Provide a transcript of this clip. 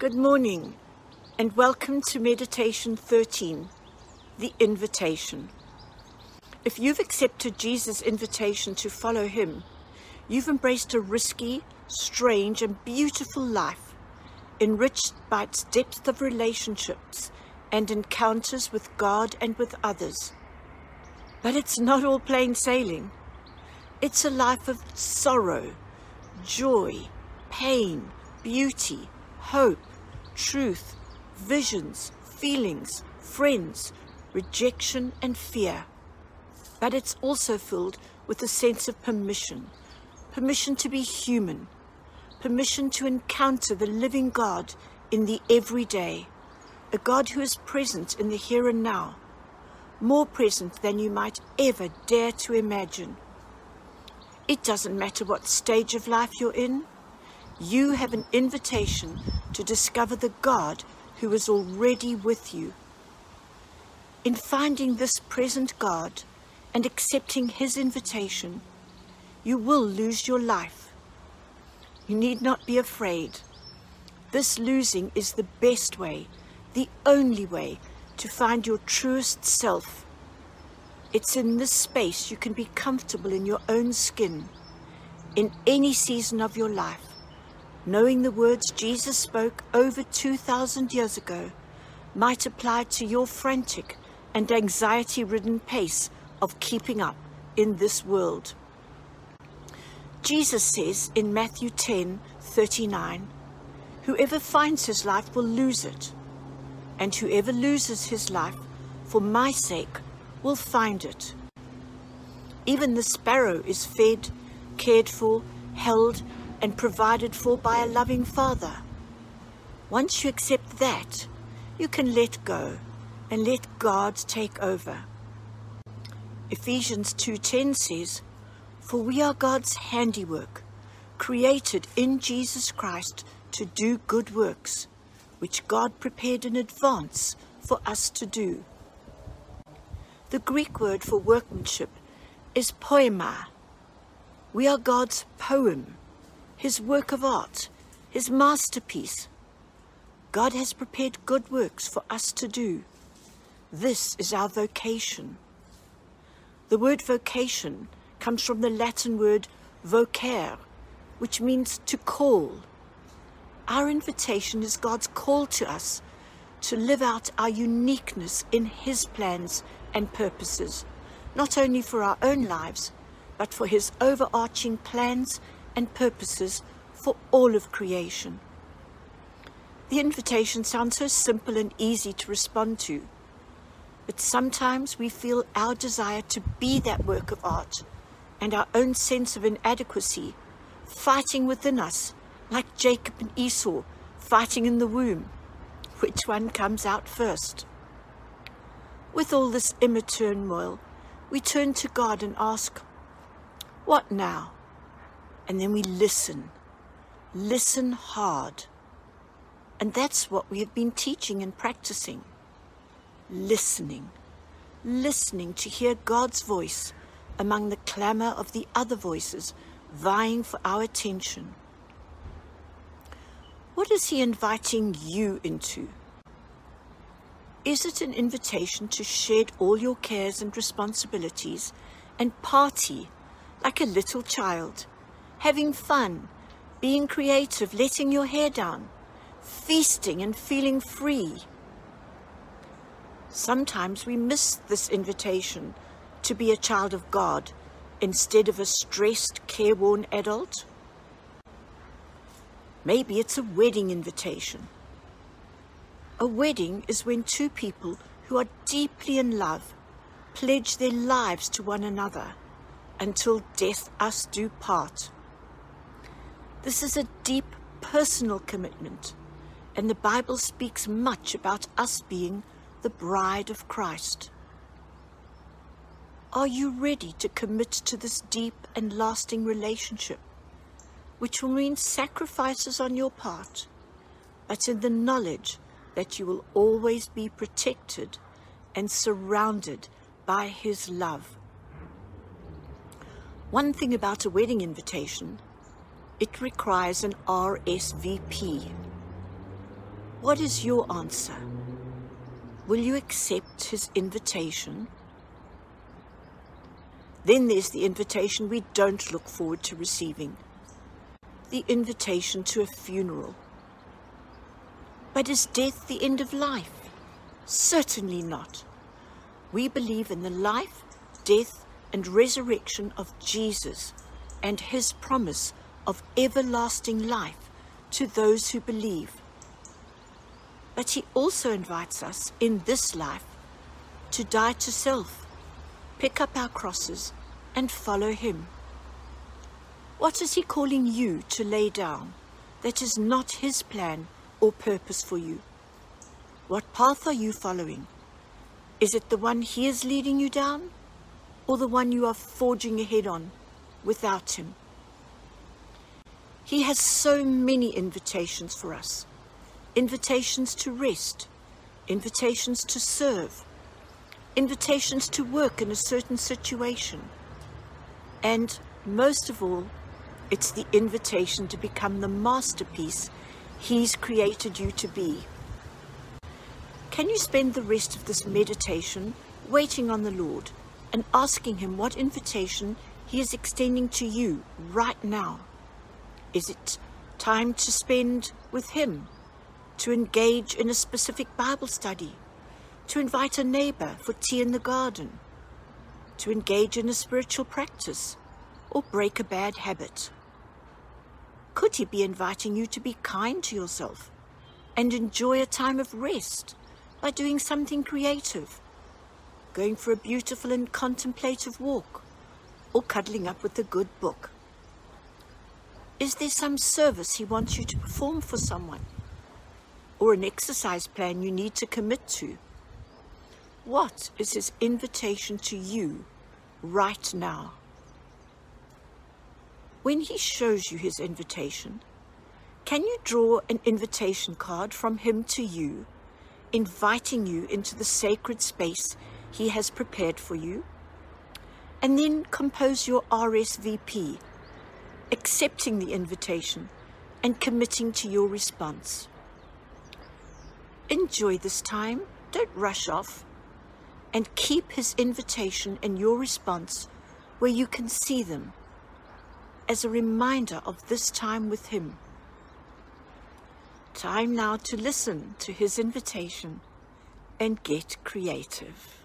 Good morning, and welcome to Meditation 13 The Invitation. If you've accepted Jesus' invitation to follow him, you've embraced a risky, strange, and beautiful life, enriched by its depth of relationships and encounters with God and with others. But it's not all plain sailing. It's a life of sorrow, joy, pain, beauty, hope, truth, visions, feelings, friends, rejection, and fear. But it's also filled with a sense of permission permission to be human, permission to encounter the living God in the everyday, a God who is present in the here and now, more present than you might ever dare to imagine. It doesn't matter what stage of life you're in, you have an invitation to discover the God who is already with you. In finding this present God and accepting His invitation, you will lose your life. You need not be afraid. This losing is the best way, the only way to find your truest self. It's in this space you can be comfortable in your own skin, in any season of your life knowing the words Jesus spoke over 2,000 years ago might apply to your frantic and anxiety ridden pace of keeping up in this world. Jesus says in Matthew 10 39, Whoever finds his life will lose it, and whoever loses his life for my sake will find it. Even the sparrow is fed, cared for, held, and provided for by a loving Father. Once you accept that, you can let go and let God take over. Ephesians 2:10 says, "For we are God's handiwork, created in Jesus Christ to do good works, which God prepared in advance for us to do." The Greek word for workmanship is poema. We are God's poem his work of art, his masterpiece. God has prepared good works for us to do. This is our vocation. The word vocation comes from the Latin word vocare, which means to call. Our invitation is God's call to us to live out our uniqueness in His plans and purposes, not only for our own lives, but for His overarching plans and purposes for all of creation. The invitation sounds so simple and easy to respond to, but sometimes we feel our desire to be that work of art and our own sense of inadequacy fighting within us, like Jacob and Esau fighting in the womb. Which one comes out first? With all this inner turmoil, we turn to God and ask, What now? And then we listen. Listen hard. And that's what we have been teaching and practicing. Listening. Listening to hear God's voice among the clamor of the other voices vying for our attention. What is He inviting you into? Is it an invitation to shed all your cares and responsibilities and party like a little child? Having fun, being creative, letting your hair down, feasting and feeling free. Sometimes we miss this invitation to be a child of God instead of a stressed, careworn adult. Maybe it's a wedding invitation. A wedding is when two people who are deeply in love pledge their lives to one another until death us do part. This is a deep personal commitment, and the Bible speaks much about us being the bride of Christ. Are you ready to commit to this deep and lasting relationship, which will mean sacrifices on your part, but in the knowledge that you will always be protected and surrounded by His love? One thing about a wedding invitation it requires an RSVP. What is your answer? Will you accept his invitation? Then there's the invitation we don't look forward to receiving the invitation to a funeral. But is death the end of life? Certainly not. We believe in the life, death, and resurrection of Jesus and his promise of everlasting life to those who believe. But he also invites us in this life to die to self, pick up our crosses, and follow him. What is he calling you to lay down that is not his plan or purpose for you? What path are you following? Is it the one he is leading you down or the one you are forging ahead on without him? He has so many invitations for us invitations to rest, invitations to serve, invitations to work in a certain situation, and most of all, it's the invitation to become the masterpiece He's created you to be. Can you spend the rest of this meditation waiting on the Lord and asking Him what invitation He is extending to you right now? Is it time to spend with Him? To engage in a specific Bible study? To invite a neighbor for tea in the garden? To engage in a spiritual practice? Or break a bad habit? Could He be inviting you to be kind to yourself and enjoy a time of rest by doing something creative? Going for a beautiful and contemplative walk? Or cuddling up with a good book? Is there some service He wants you to perform for someone? Or an exercise plan you need to commit to? What is His invitation to you right now? When He shows you His invitation, can you draw an invitation card from Him to you, inviting you into the sacred space He has prepared for you? And then compose your RSVP accepting the invitation and committing to your response. Enjoy this time, don't rush off, and keep his invitation and your response where you can see them as a reminder of this time with him. Time now to listen to his invitation and get creative.